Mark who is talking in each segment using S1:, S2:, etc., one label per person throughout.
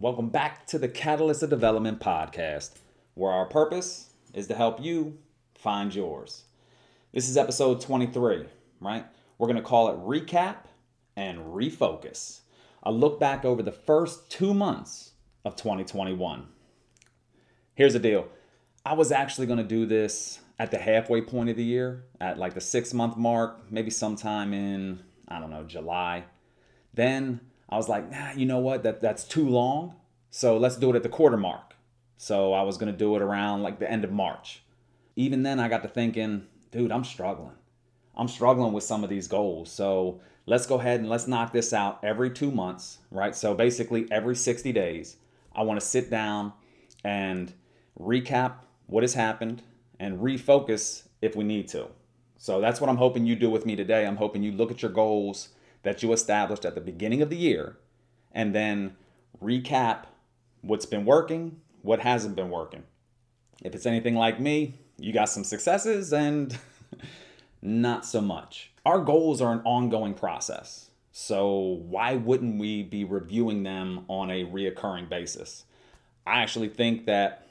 S1: Welcome back to the Catalyst of Development podcast, where our purpose is to help you find yours. This is episode 23, right? We're going to call it Recap and Refocus. A look back over the first two months of 2021. Here's the deal I was actually going to do this at the halfway point of the year, at like the six month mark, maybe sometime in, I don't know, July. Then I was like, nah, you know what? That that's too long. So let's do it at the quarter mark. So I was gonna do it around like the end of March. Even then I got to thinking, dude, I'm struggling. I'm struggling with some of these goals. So let's go ahead and let's knock this out every two months, right? So basically every 60 days, I want to sit down and recap what has happened and refocus if we need to. So that's what I'm hoping you do with me today. I'm hoping you look at your goals that you established at the beginning of the year and then recap what's been working, what hasn't been working. If it's anything like me, you got some successes and not so much. Our goals are an ongoing process. So why wouldn't we be reviewing them on a reoccurring basis? I actually think that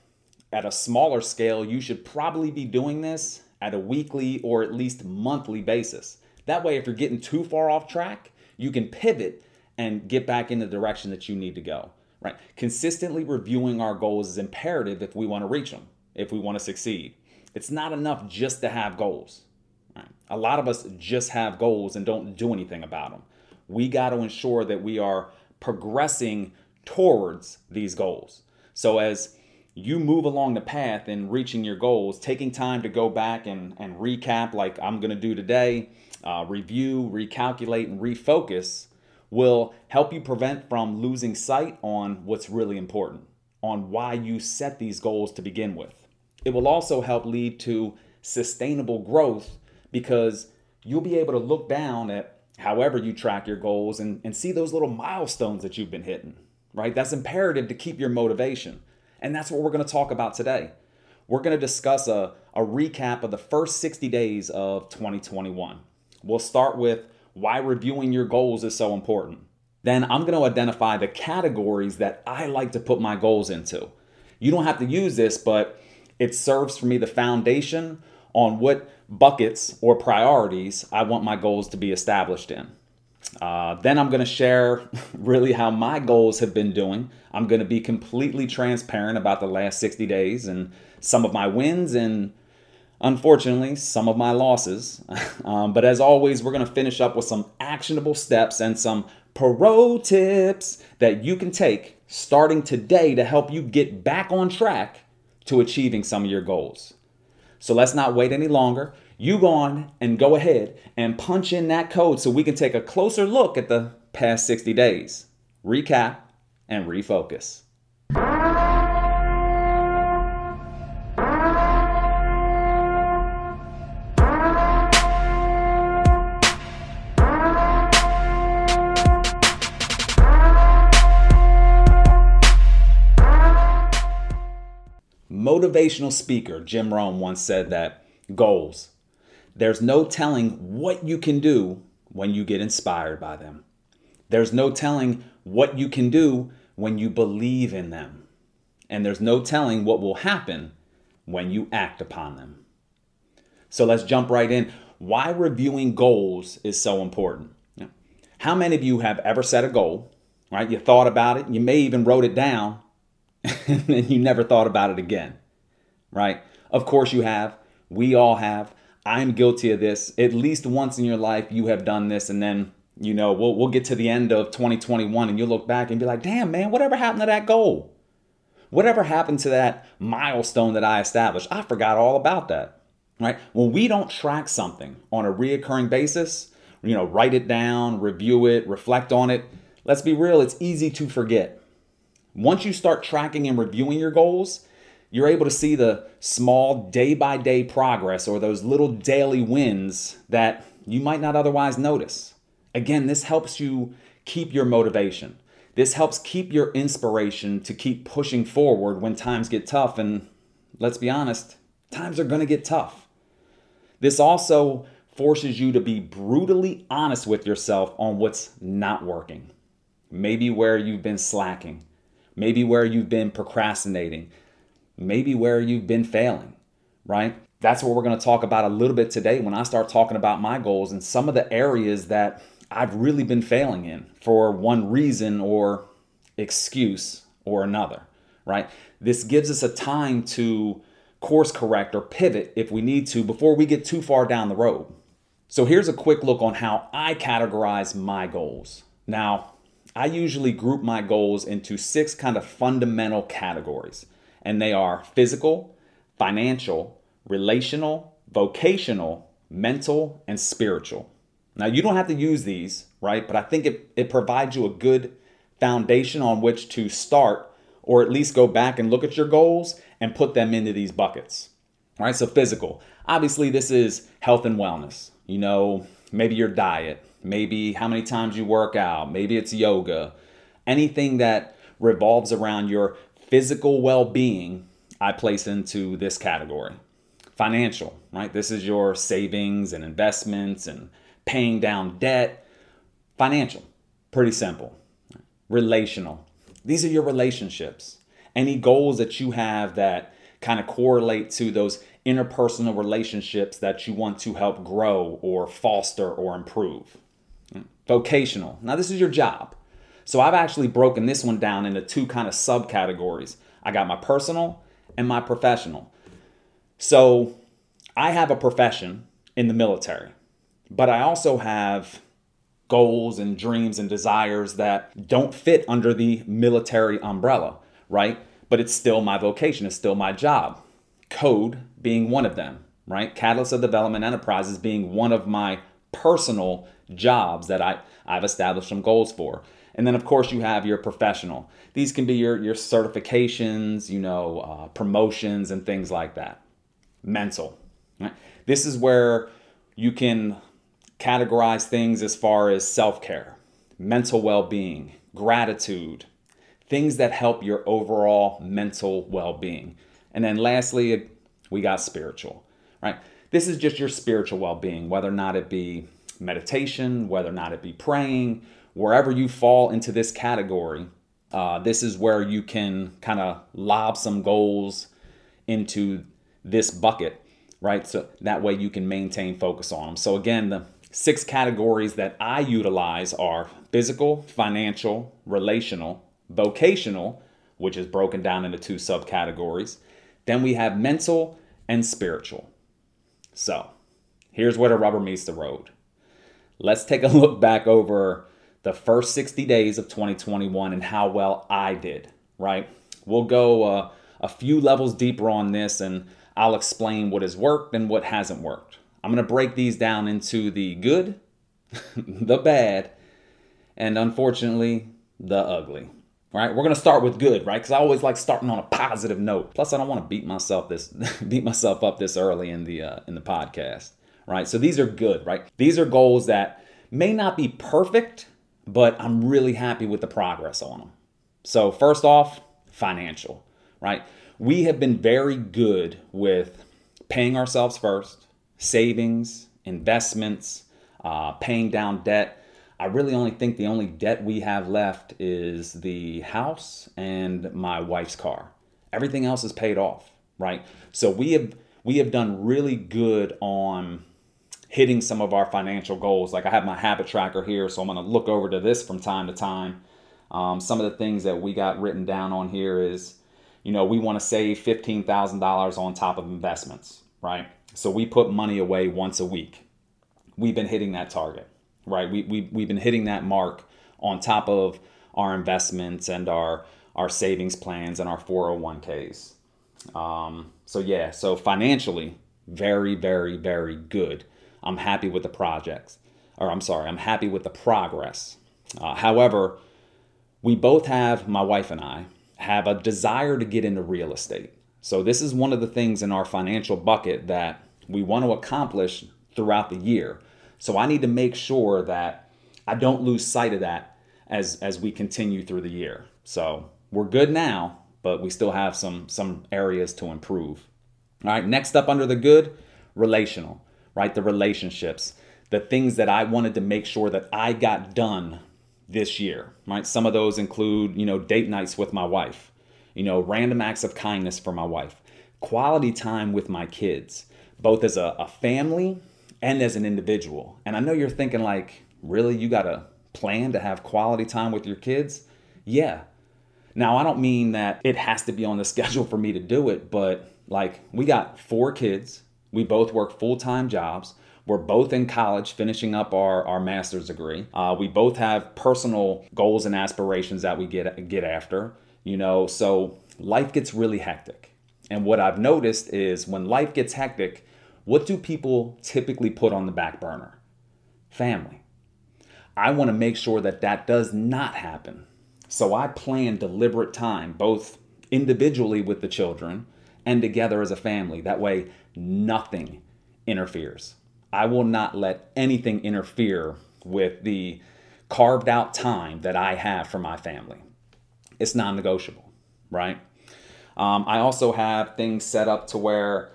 S1: at a smaller scale, you should probably be doing this at a weekly or at least monthly basis. That way, if you're getting too far off track, you can pivot and get back in the direction that you need to go. Right? Consistently reviewing our goals is imperative if we want to reach them, if we want to succeed. It's not enough just to have goals. Right? A lot of us just have goals and don't do anything about them. We got to ensure that we are progressing towards these goals. So as you move along the path in reaching your goals, taking time to go back and, and recap, like I'm going to do today, uh, review, recalculate, and refocus will help you prevent from losing sight on what's really important, on why you set these goals to begin with. It will also help lead to sustainable growth because you'll be able to look down at however you track your goals and, and see those little milestones that you've been hitting, right? That's imperative to keep your motivation. And that's what we're going to talk about today. We're going to discuss a, a recap of the first 60 days of 2021. We'll start with why reviewing your goals is so important. Then I'm going to identify the categories that I like to put my goals into. You don't have to use this, but it serves for me the foundation on what buckets or priorities I want my goals to be established in. Uh, then I'm going to share really how my goals have been doing. I'm going to be completely transparent about the last 60 days and some of my wins and unfortunately, some of my losses. um, but as always, we're going to finish up with some actionable steps and some pro tips that you can take starting today to help you get back on track to achieving some of your goals. So let's not wait any longer. You go on and go ahead and punch in that code so we can take a closer look at the past 60 days, recap, and refocus. Motivational speaker Jim Rohn once said that goals, there's no telling what you can do when you get inspired by them. There's no telling what you can do when you believe in them. And there's no telling what will happen when you act upon them. So let's jump right in. Why reviewing goals is so important. How many of you have ever set a goal, right? You thought about it, you may even wrote it down, and then you never thought about it again, right? Of course you have. We all have. I'm guilty of this. At least once in your life, you have done this, and then you know we'll we'll get to the end of 2021, and you'll look back and be like, "Damn, man, whatever happened to that goal? Whatever happened to that milestone that I established? I forgot all about that." Right? When we don't track something on a reoccurring basis, you know, write it down, review it, reflect on it. Let's be real, it's easy to forget. Once you start tracking and reviewing your goals, you're able to see the small day by day progress or those little daily wins that you might not otherwise notice. Again, this helps you keep your motivation. This helps keep your inspiration to keep pushing forward when times get tough. And let's be honest, times are going to get tough. This also forces you to be brutally honest with yourself on what's not working, maybe where you've been slacking maybe where you've been procrastinating, maybe where you've been failing, right? That's what we're going to talk about a little bit today when I start talking about my goals and some of the areas that I've really been failing in for one reason or excuse or another, right? This gives us a time to course correct or pivot if we need to before we get too far down the road. So here's a quick look on how I categorize my goals. Now, I usually group my goals into six kind of fundamental categories, and they are physical, financial, relational, vocational, mental, and spiritual. Now, you don't have to use these, right? But I think it, it provides you a good foundation on which to start, or at least go back and look at your goals and put them into these buckets. All right, so physical. Obviously, this is health and wellness. You know, maybe your diet, maybe how many times you work out, maybe it's yoga. Anything that revolves around your physical well being, I place into this category. Financial, right? This is your savings and investments and paying down debt. Financial, pretty simple. Relational, these are your relationships any goals that you have that kind of correlate to those interpersonal relationships that you want to help grow or foster or improve. Vocational. Now, this is your job. So I've actually broken this one down into two kind of subcategories. I got my personal and my professional. So I have a profession in the military, but I also have goals and dreams and desires that don't fit under the military umbrella, right? but it's still my vocation, it's still my job. Code being one of them, right? Catalyst of Development Enterprises being one of my personal jobs that I, I've established some goals for. And then, of course, you have your professional. These can be your, your certifications, you know, uh, promotions, and things like that. Mental. Right? This is where you can categorize things as far as self care, mental well being, gratitude, things that help your overall mental well being. And then lastly, we got spiritual, right? This is just your spiritual well being, whether or not it be meditation, whether or not it be praying, wherever you fall into this category. Uh, this is where you can kind of lob some goals into this bucket, right? So that way you can maintain focus on them. So, again, the six categories that I utilize are physical, financial, relational, vocational, which is broken down into two subcategories. Then we have mental and spiritual. So, here's where the rubber meets the road. Let's take a look back over the first 60 days of 2021 and how well I did, right? We'll go uh, a few levels deeper on this and I'll explain what has worked and what hasn't worked. I'm going to break these down into the good, the bad, and unfortunately, the ugly. Right, we're gonna start with good, right? Because I always like starting on a positive note. Plus, I don't want to beat myself this beat myself up this early in the uh, in the podcast, right? So these are good, right? These are goals that may not be perfect, but I'm really happy with the progress on them. So first off, financial, right? We have been very good with paying ourselves first, savings, investments, uh, paying down debt I really only think the only debt we have left is the house and my wife's car. Everything else is paid off, right? So we have we have done really good on hitting some of our financial goals. Like I have my habit tracker here, so I'm going to look over to this from time to time. Um, some of the things that we got written down on here is, you know, we want to save fifteen thousand dollars on top of investments, right? So we put money away once a week. We've been hitting that target right? We, we, we've been hitting that mark on top of our investments and our, our savings plans and our 401ks. Um, so, yeah, so financially, very, very, very good. I'm happy with the projects, or I'm sorry, I'm happy with the progress. Uh, however, we both have, my wife and I, have a desire to get into real estate. So, this is one of the things in our financial bucket that we want to accomplish throughout the year. So I need to make sure that I don't lose sight of that as as we continue through the year. So we're good now, but we still have some some areas to improve. All right, next up under the good, relational, right? The relationships, the things that I wanted to make sure that I got done this year, right? Some of those include, you know, date nights with my wife, you know, random acts of kindness for my wife, quality time with my kids, both as a, a family and as an individual. And I know you're thinking, like, really, you got to plan to have quality time with your kids? Yeah. Now, I don't mean that it has to be on the schedule for me to do it, but like, we got four kids. We both work full time jobs. We're both in college finishing up our, our master's degree. Uh, we both have personal goals and aspirations that we get, get after, you know, so life gets really hectic. And what I've noticed is when life gets hectic, what do people typically put on the back burner? Family. I want to make sure that that does not happen. So I plan deliberate time, both individually with the children and together as a family. That way, nothing interferes. I will not let anything interfere with the carved out time that I have for my family. It's non negotiable, right? Um, I also have things set up to where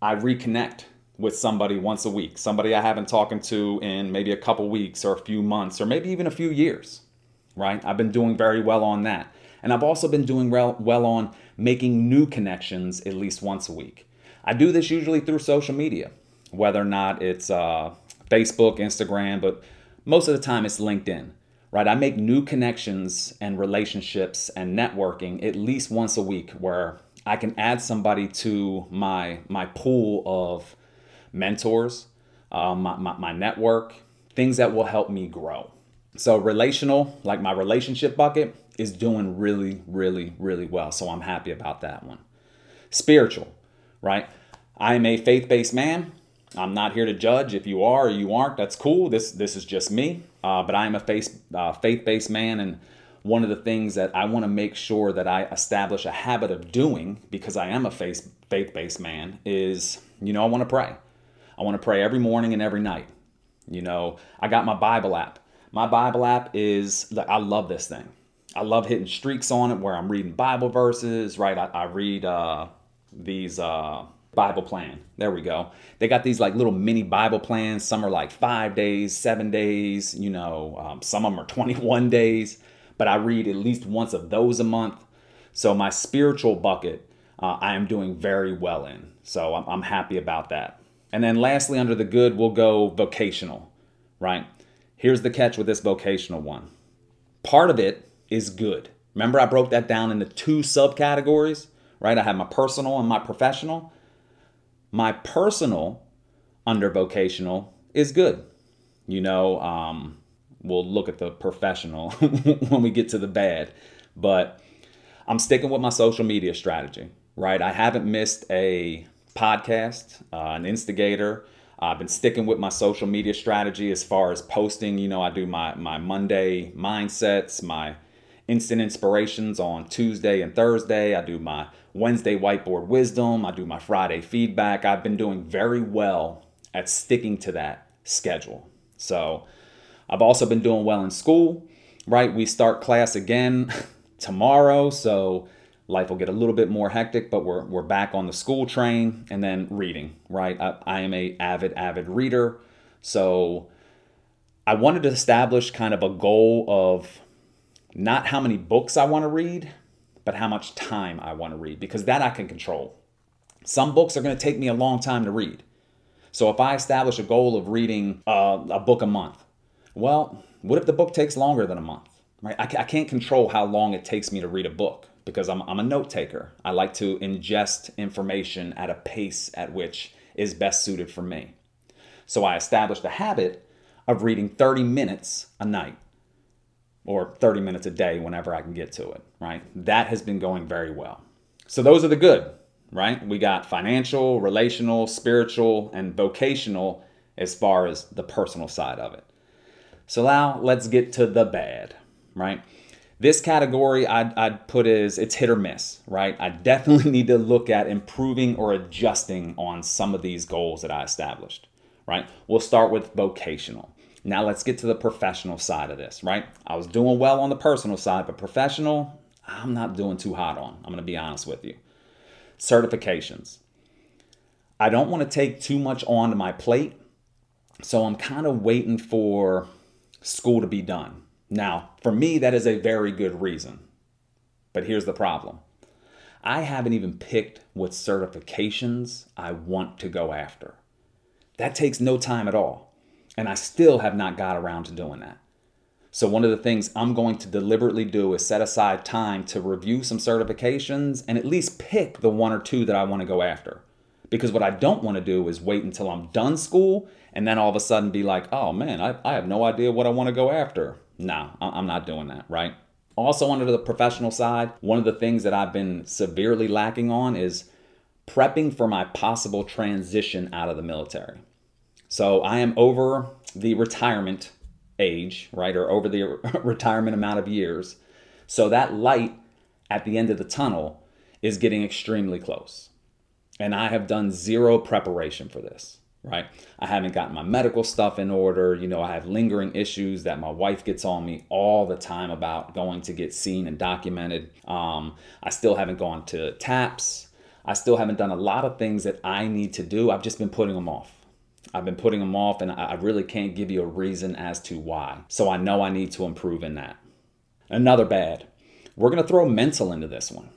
S1: I reconnect with somebody once a week, somebody I haven't talked to in maybe a couple weeks or a few months or maybe even a few years, right? I've been doing very well on that. And I've also been doing well, well on making new connections at least once a week. I do this usually through social media whether or not it's uh, Facebook, Instagram, but most of the time it's LinkedIn, right? I make new connections and relationships and networking at least once a week where I can add somebody to my my pool of mentors, uh, my, my, my network, things that will help me grow. So relational, like my relationship bucket, is doing really, really, really well. So I'm happy about that one. Spiritual, right? I am a faith-based man. I'm not here to judge if you are or you aren't. That's cool. This this is just me. Uh, but I am a faith uh, faith based man, and one of the things that I want to make sure that I establish a habit of doing because I am a faith faith based man is you know I want to pray. I want to pray every morning and every night. You know I got my Bible app. My Bible app is I love this thing. I love hitting streaks on it where I'm reading Bible verses. Right, I, I read uh, these. Uh, Bible plan. There we go. They got these like little mini Bible plans. Some are like five days, seven days, you know, um, some of them are 21 days, but I read at least once of those a month. So my spiritual bucket, uh, I am doing very well in. So I'm, I'm happy about that. And then lastly, under the good, we'll go vocational, right? Here's the catch with this vocational one part of it is good. Remember, I broke that down into two subcategories, right? I have my personal and my professional. My personal under vocational is good. You know, um, we'll look at the professional when we get to the bad, but I'm sticking with my social media strategy, right? I haven't missed a podcast, uh, an instigator. I've been sticking with my social media strategy as far as posting. You know, I do my, my Monday mindsets, my instant inspirations on Tuesday and Thursday. I do my Wednesday whiteboard wisdom. I do my Friday feedback. I've been doing very well at sticking to that schedule. So I've also been doing well in school, right? We start class again tomorrow. So life will get a little bit more hectic, but we're, we're back on the school train and then reading, right? I, I am a avid, avid reader. So I wanted to establish kind of a goal of not how many books I want to read, but how much time I want to read because that I can control. Some books are going to take me a long time to read. So if I establish a goal of reading uh, a book a month, well, what if the book takes longer than a month? Right? I, I can't control how long it takes me to read a book because I'm, I'm a note taker. I like to ingest information at a pace at which is best suited for me. So I established the habit of reading 30 minutes a night or 30 minutes a day whenever I can get to it, right? That has been going very well. So those are the good, right? We got financial, relational, spiritual, and vocational as far as the personal side of it. So now let's get to the bad, right? This category I'd, I'd put is it's hit or miss, right? I definitely need to look at improving or adjusting on some of these goals that I established, right? We'll start with vocational. Now let's get to the professional side of this, right? I was doing well on the personal side, but professional, I'm not doing too hot on. I'm going to be honest with you. Certifications. I don't want to take too much onto my plate, so I'm kind of waiting for school to be done, Now, for me, that is a very good reason. But here's the problem I haven't even picked what certifications I want to go after. That takes no time at all. And I still have not got around to doing that. So, one of the things I'm going to deliberately do is set aside time to review some certifications and at least pick the one or two that I want to go after. Because what I don't want to do is wait until I'm done school and then all of a sudden be like, oh man, I, I have no idea what I want to go after. No, I'm not doing that, right? Also, under the professional side, one of the things that I've been severely lacking on is prepping for my possible transition out of the military. So I am over the retirement age, right, or over the retirement amount of years. So that light at the end of the tunnel is getting extremely close. And I have done zero preparation for this, right? I haven't gotten my medical stuff in order. You know, I have lingering issues that my wife gets on me all the time about going to get seen and documented. Um, I still haven't gone to TAPS. I still haven't done a lot of things that I need to do. I've just been putting them off. I've been putting them off, and I really can't give you a reason as to why. So I know I need to improve in that. Another bad. We're going to throw mental into this one,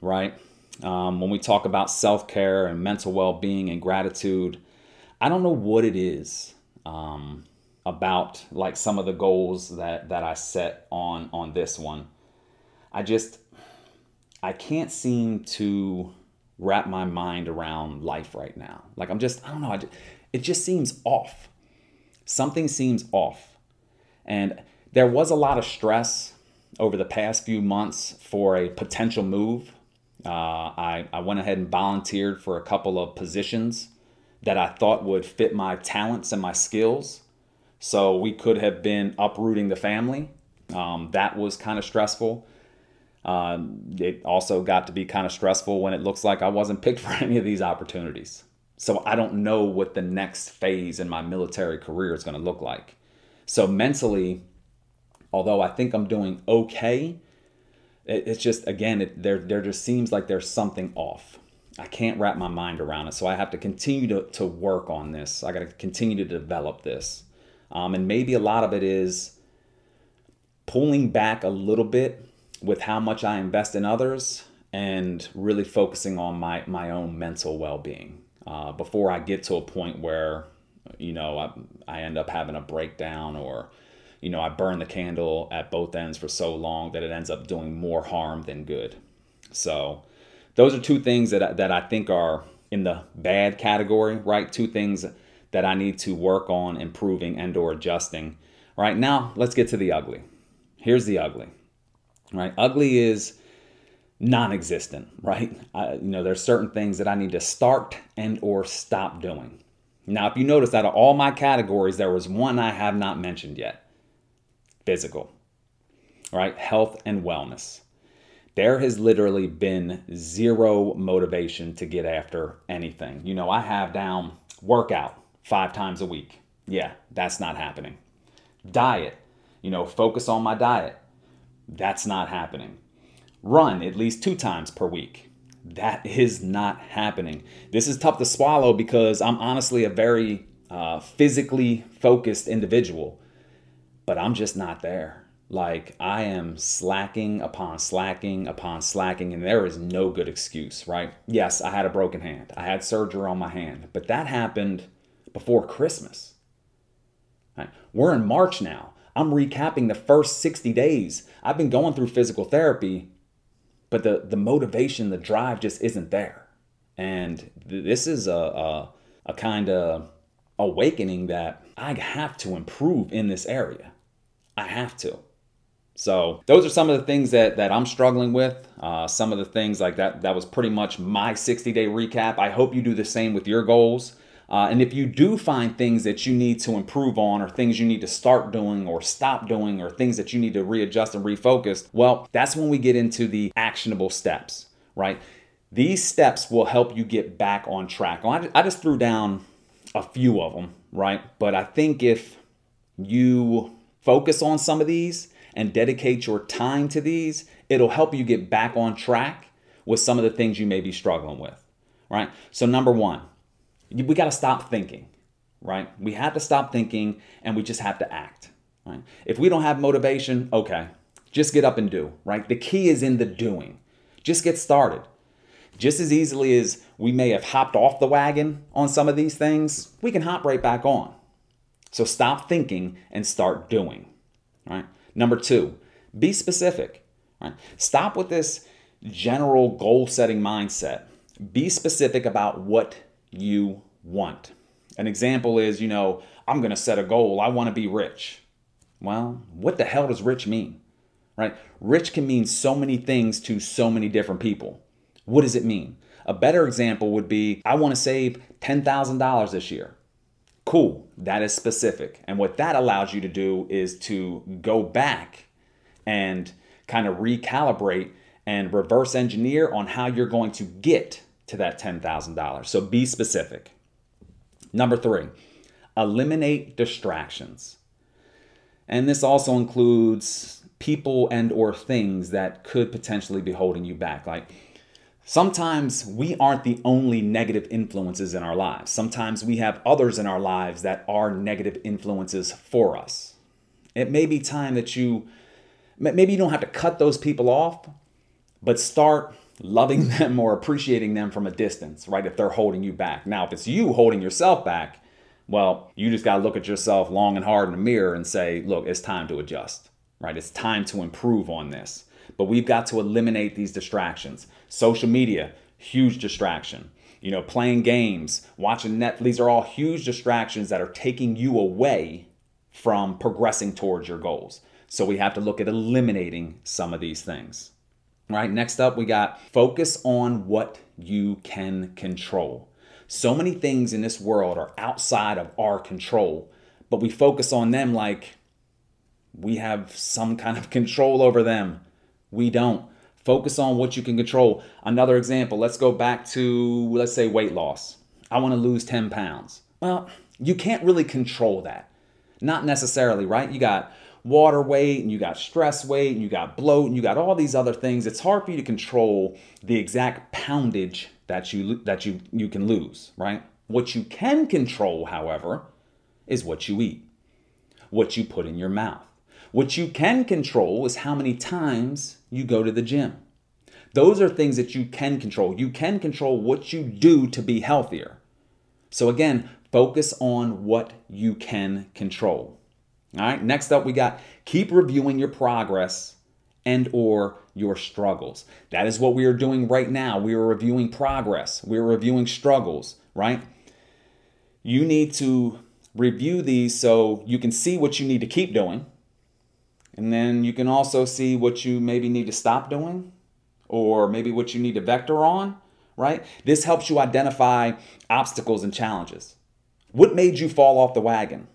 S1: right? Um, when we talk about self care and mental well being and gratitude, I don't know what it is um, about like some of the goals that that I set on on this one. I just I can't seem to wrap my mind around life right now. Like I'm just I don't know. I just, it just seems off. Something seems off. And there was a lot of stress over the past few months for a potential move. Uh, I, I went ahead and volunteered for a couple of positions that I thought would fit my talents and my skills. So we could have been uprooting the family. Um, that was kind of stressful. Uh, it also got to be kind of stressful when it looks like I wasn't picked for any of these opportunities. So I don't know what the next phase in my military career is going to look like. So mentally, although I think I'm doing okay, it, it's just again, it, there there just seems like there's something off. I can't wrap my mind around it. So I have to continue to, to work on this. I got to continue to develop this. Um, and maybe a lot of it is pulling back a little bit with how much I invest in others and really focusing on my, my own mental well being uh, before I get to a point where, you know, I, I end up having a breakdown or, you know, I burn the candle at both ends for so long that it ends up doing more harm than good. So, those are two things that, that I think are in the bad category, right? Two things that I need to work on improving and or adjusting. All right, now let's get to the ugly. Here's the ugly. Right? Ugly is non-existent, right? I, you know, there's certain things that I need to start and or stop doing. Now, if you notice out of all my categories, there was one I have not mentioned yet. Physical. Right? Health and wellness. There has literally been zero motivation to get after anything. You know, I have down workout 5 times a week. Yeah, that's not happening. Diet. You know, focus on my diet. That's not happening run at least two times per week. That is not happening. This is tough to swallow because I'm honestly a very uh, physically focused individual, but I'm just not there. Like, I am slacking upon slacking upon slacking, and there is no good excuse, right? Yes, I had a broken hand. I had surgery on my hand, but that happened before Christmas. Right? We're in March now. I'm recapping the first 60 days. I've been going through physical therapy but the the motivation, the drive just isn't there. And this is a a, a kind of awakening that I have to improve in this area. I have to. So those are some of the things that that I'm struggling with. Uh, some of the things like that. That was pretty much my 60 day recap. I hope you do the same with your goals. Uh, and if you do find things that you need to improve on, or things you need to start doing, or stop doing, or things that you need to readjust and refocus, well, that's when we get into the actionable steps, right? These steps will help you get back on track. I just threw down a few of them, right? But I think if you focus on some of these and dedicate your time to these, it'll help you get back on track with some of the things you may be struggling with, right? So, number one, we got to stop thinking, right? We have to stop thinking and we just have to act. Right? If we don't have motivation, okay, just get up and do, right? The key is in the doing. Just get started. Just as easily as we may have hopped off the wagon on some of these things, we can hop right back on. So stop thinking and start doing. Right? Number two, be specific. Right? Stop with this general goal setting mindset. Be specific about what you want. An example is, you know, I'm going to set a goal. I want to be rich. Well, what the hell does rich mean? Right? Rich can mean so many things to so many different people. What does it mean? A better example would be I want to save $10,000 this year. Cool, that is specific. And what that allows you to do is to go back and kind of recalibrate and reverse engineer on how you're going to get to that $10,000. So be specific. Number three, eliminate distractions. And this also includes people and or things that could potentially be holding you back. Like sometimes we aren't the only negative influences in our lives. Sometimes we have others in our lives that are negative influences for us. It may be time that you maybe you don't have to cut those people off, but start loving them or appreciating them from a distance, right? If they're holding you back. Now, if it's you holding yourself back, well, you just got to look at yourself long and hard in the mirror and say, look, it's time to adjust, right? It's time to improve on this. But we've got to eliminate these distractions. Social media, huge distraction. You know, playing games, watching Netflix, these are all huge distractions that are taking you away from progressing towards your goals. So we have to look at eliminating some of these things. All right, next up, we got focus on what you can control. So many things in this world are outside of our control, but we focus on them like we have some kind of control over them. We don't. Focus on what you can control. Another example, let's go back to, let's say, weight loss. I want to lose 10 pounds. Well, you can't really control that. Not necessarily, right? You got water weight and you got stress weight and you got bloat and you got all these other things it's hard for you to control the exact poundage that you that you you can lose right what you can control however is what you eat what you put in your mouth what you can control is how many times you go to the gym those are things that you can control you can control what you do to be healthier so again focus on what you can control all right, next up we got keep reviewing your progress and or your struggles. That is what we are doing right now. We are reviewing progress. We are reviewing struggles, right? You need to review these so you can see what you need to keep doing. And then you can also see what you maybe need to stop doing or maybe what you need to vector on, right? This helps you identify obstacles and challenges. What made you fall off the wagon?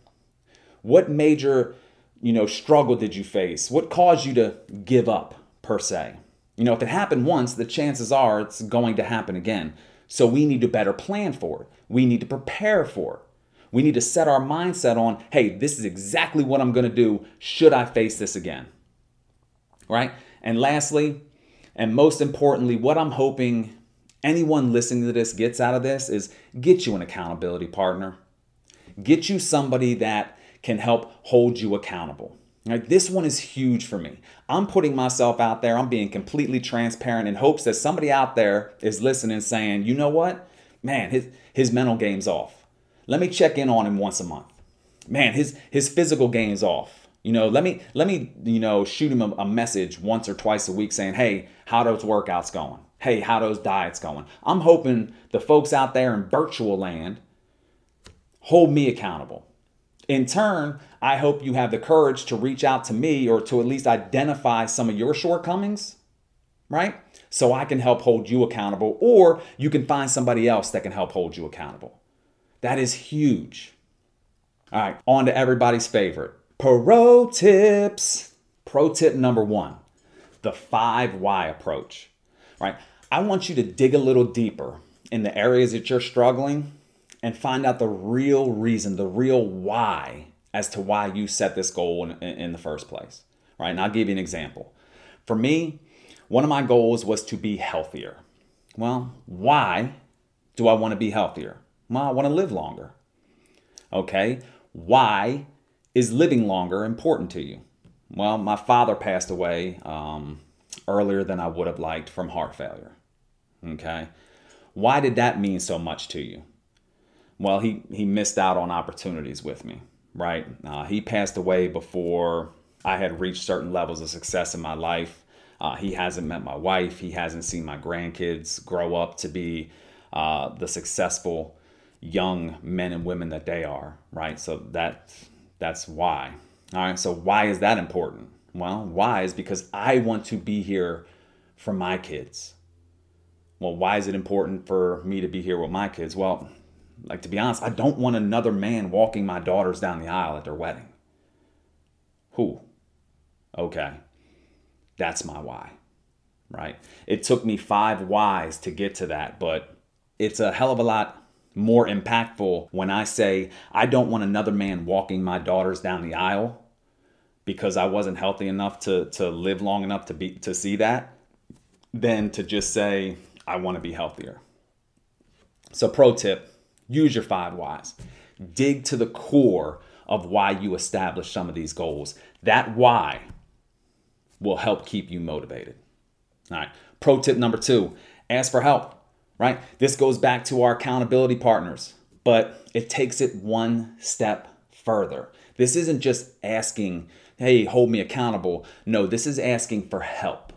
S1: What major, you know, struggle did you face? What caused you to give up per se? You know, if it happened once, the chances are it's going to happen again. So we need to better plan for it. We need to prepare for it. We need to set our mindset on, hey, this is exactly what I'm going to do should I face this again. Right? And lastly, and most importantly, what I'm hoping anyone listening to this gets out of this is get you an accountability partner. Get you somebody that can help hold you accountable. Right, this one is huge for me. I'm putting myself out there. I'm being completely transparent in hopes that somebody out there is listening saying, you know what? Man, his, his mental game's off. Let me check in on him once a month. Man, his, his physical game's off. You know, let me, let me, you know, shoot him a, a message once or twice a week saying, hey, how those workouts going? Hey, how those diets going? I'm hoping the folks out there in virtual land hold me accountable in turn, I hope you have the courage to reach out to me or to at least identify some of your shortcomings, right? So I can help hold you accountable, or you can find somebody else that can help hold you accountable. That is huge. All right, on to everybody's favorite pro tips. Pro tip number one the five why approach, right? I want you to dig a little deeper in the areas that you're struggling and find out the real reason, the real why as to why you set this goal in, in, the first place. Right. And I'll give you an example. For me, one of my goals was to be healthier. Well, why do I want to be healthier? Well, I want to live longer. Okay. Why is living longer important to you? Well, my father passed away um, earlier than I would have liked from heart failure. Okay. Why did that mean so much to you? Well, he, he missed out on opportunities with me, right? Uh, he passed away before I had reached certain levels of success in my life. Uh, he hasn't met my wife. He hasn't seen my grandkids grow up to be uh, the successful young men and women that they are, right? So that that's why. All right. So why is that important? Well, why is because I want to be here for my kids. Well, why is it important for me to be here with my kids? Well, like to be honest, I don't want another man walking my daughters down the aisle at their wedding. Who? Okay. That's my why. Right? It took me 5 whys to get to that, but it's a hell of a lot more impactful when I say I don't want another man walking my daughters down the aisle because I wasn't healthy enough to to live long enough to be to see that than to just say I want to be healthier. So pro tip, use your 5 whys. Dig to the core of why you establish some of these goals. That why will help keep you motivated. All right. Pro tip number 2, ask for help right? This goes back to our accountability partners, but it takes it one step further. This isn't just asking, hey, hold me accountable. No, this is asking for help.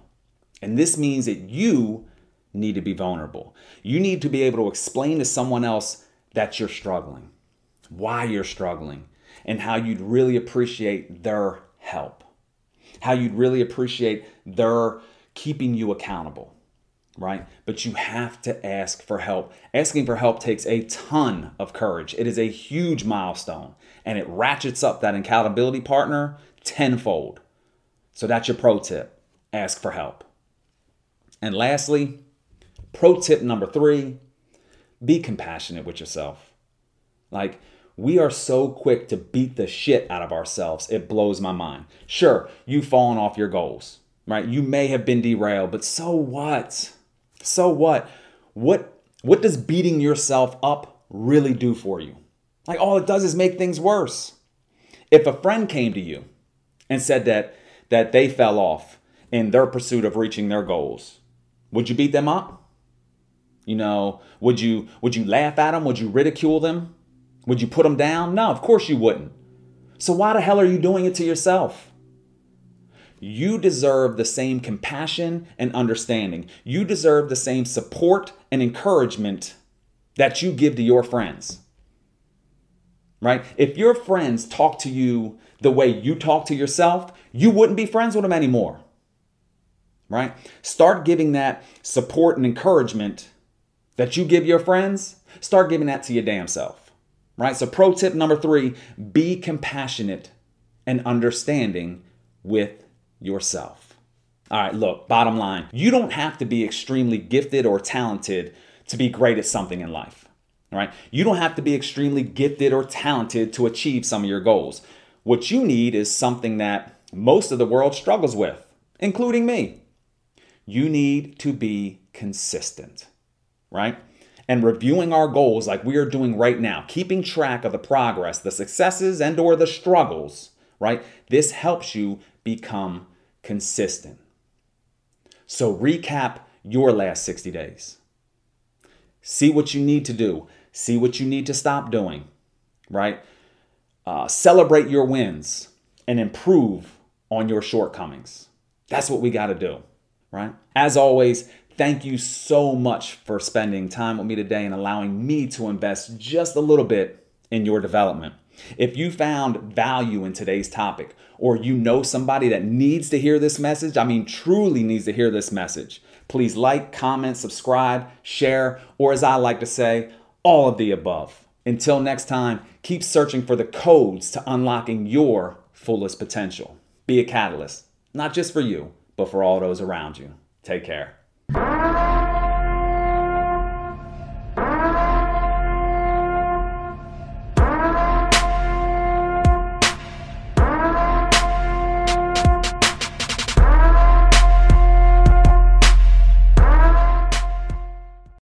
S1: And this means that you need to be vulnerable. You need to be able to explain to someone else that you're struggling, why you're struggling, and how you'd really appreciate their help, how you'd really appreciate their keeping you accountable right? But you have to ask for help. Asking for help takes a ton of courage. It is a huge milestone and it ratchets up that accountability partner tenfold. So that's your pro tip ask for help. And lastly, pro tip number three be compassionate with yourself. Like, we are so quick to beat the shit out of ourselves. It blows my mind. Sure, you've fallen off your goals, right? You may have been derailed, but so what? So what? What what does beating yourself up really do for you? Like all it does is make things worse. If a friend came to you and said that that they fell off in their pursuit of reaching their goals, would you beat them up? You know, would you would you laugh at them? Would you ridicule them? Would you put them down? No, of course you wouldn't. So why the hell are you doing it to yourself? You deserve the same compassion and understanding. You deserve the same support and encouragement that you give to your friends. Right? If your friends talk to you the way you talk to yourself, you wouldn't be friends with them anymore. Right? Start giving that support and encouragement that you give your friends, start giving that to your damn self. Right? So, pro tip number three be compassionate and understanding with yourself. All right, look, bottom line, you don't have to be extremely gifted or talented to be great at something in life. All right? You don't have to be extremely gifted or talented to achieve some of your goals. What you need is something that most of the world struggles with, including me. You need to be consistent, right? And reviewing our goals like we are doing right now, keeping track of the progress, the successes and or the struggles, right? This helps you become consistent. So, recap your last 60 days. See what you need to do, see what you need to stop doing, right? Uh, celebrate your wins and improve on your shortcomings. That's what we got to do, right? As always, thank you so much for spending time with me today and allowing me to invest just a little bit in your development. If you found value in today's topic, or you know somebody that needs to hear this message, I mean, truly needs to hear this message, please like, comment, subscribe, share, or as I like to say, all of the above. Until next time, keep searching for the codes to unlocking your fullest potential. Be a catalyst, not just for you, but for all those around you. Take care.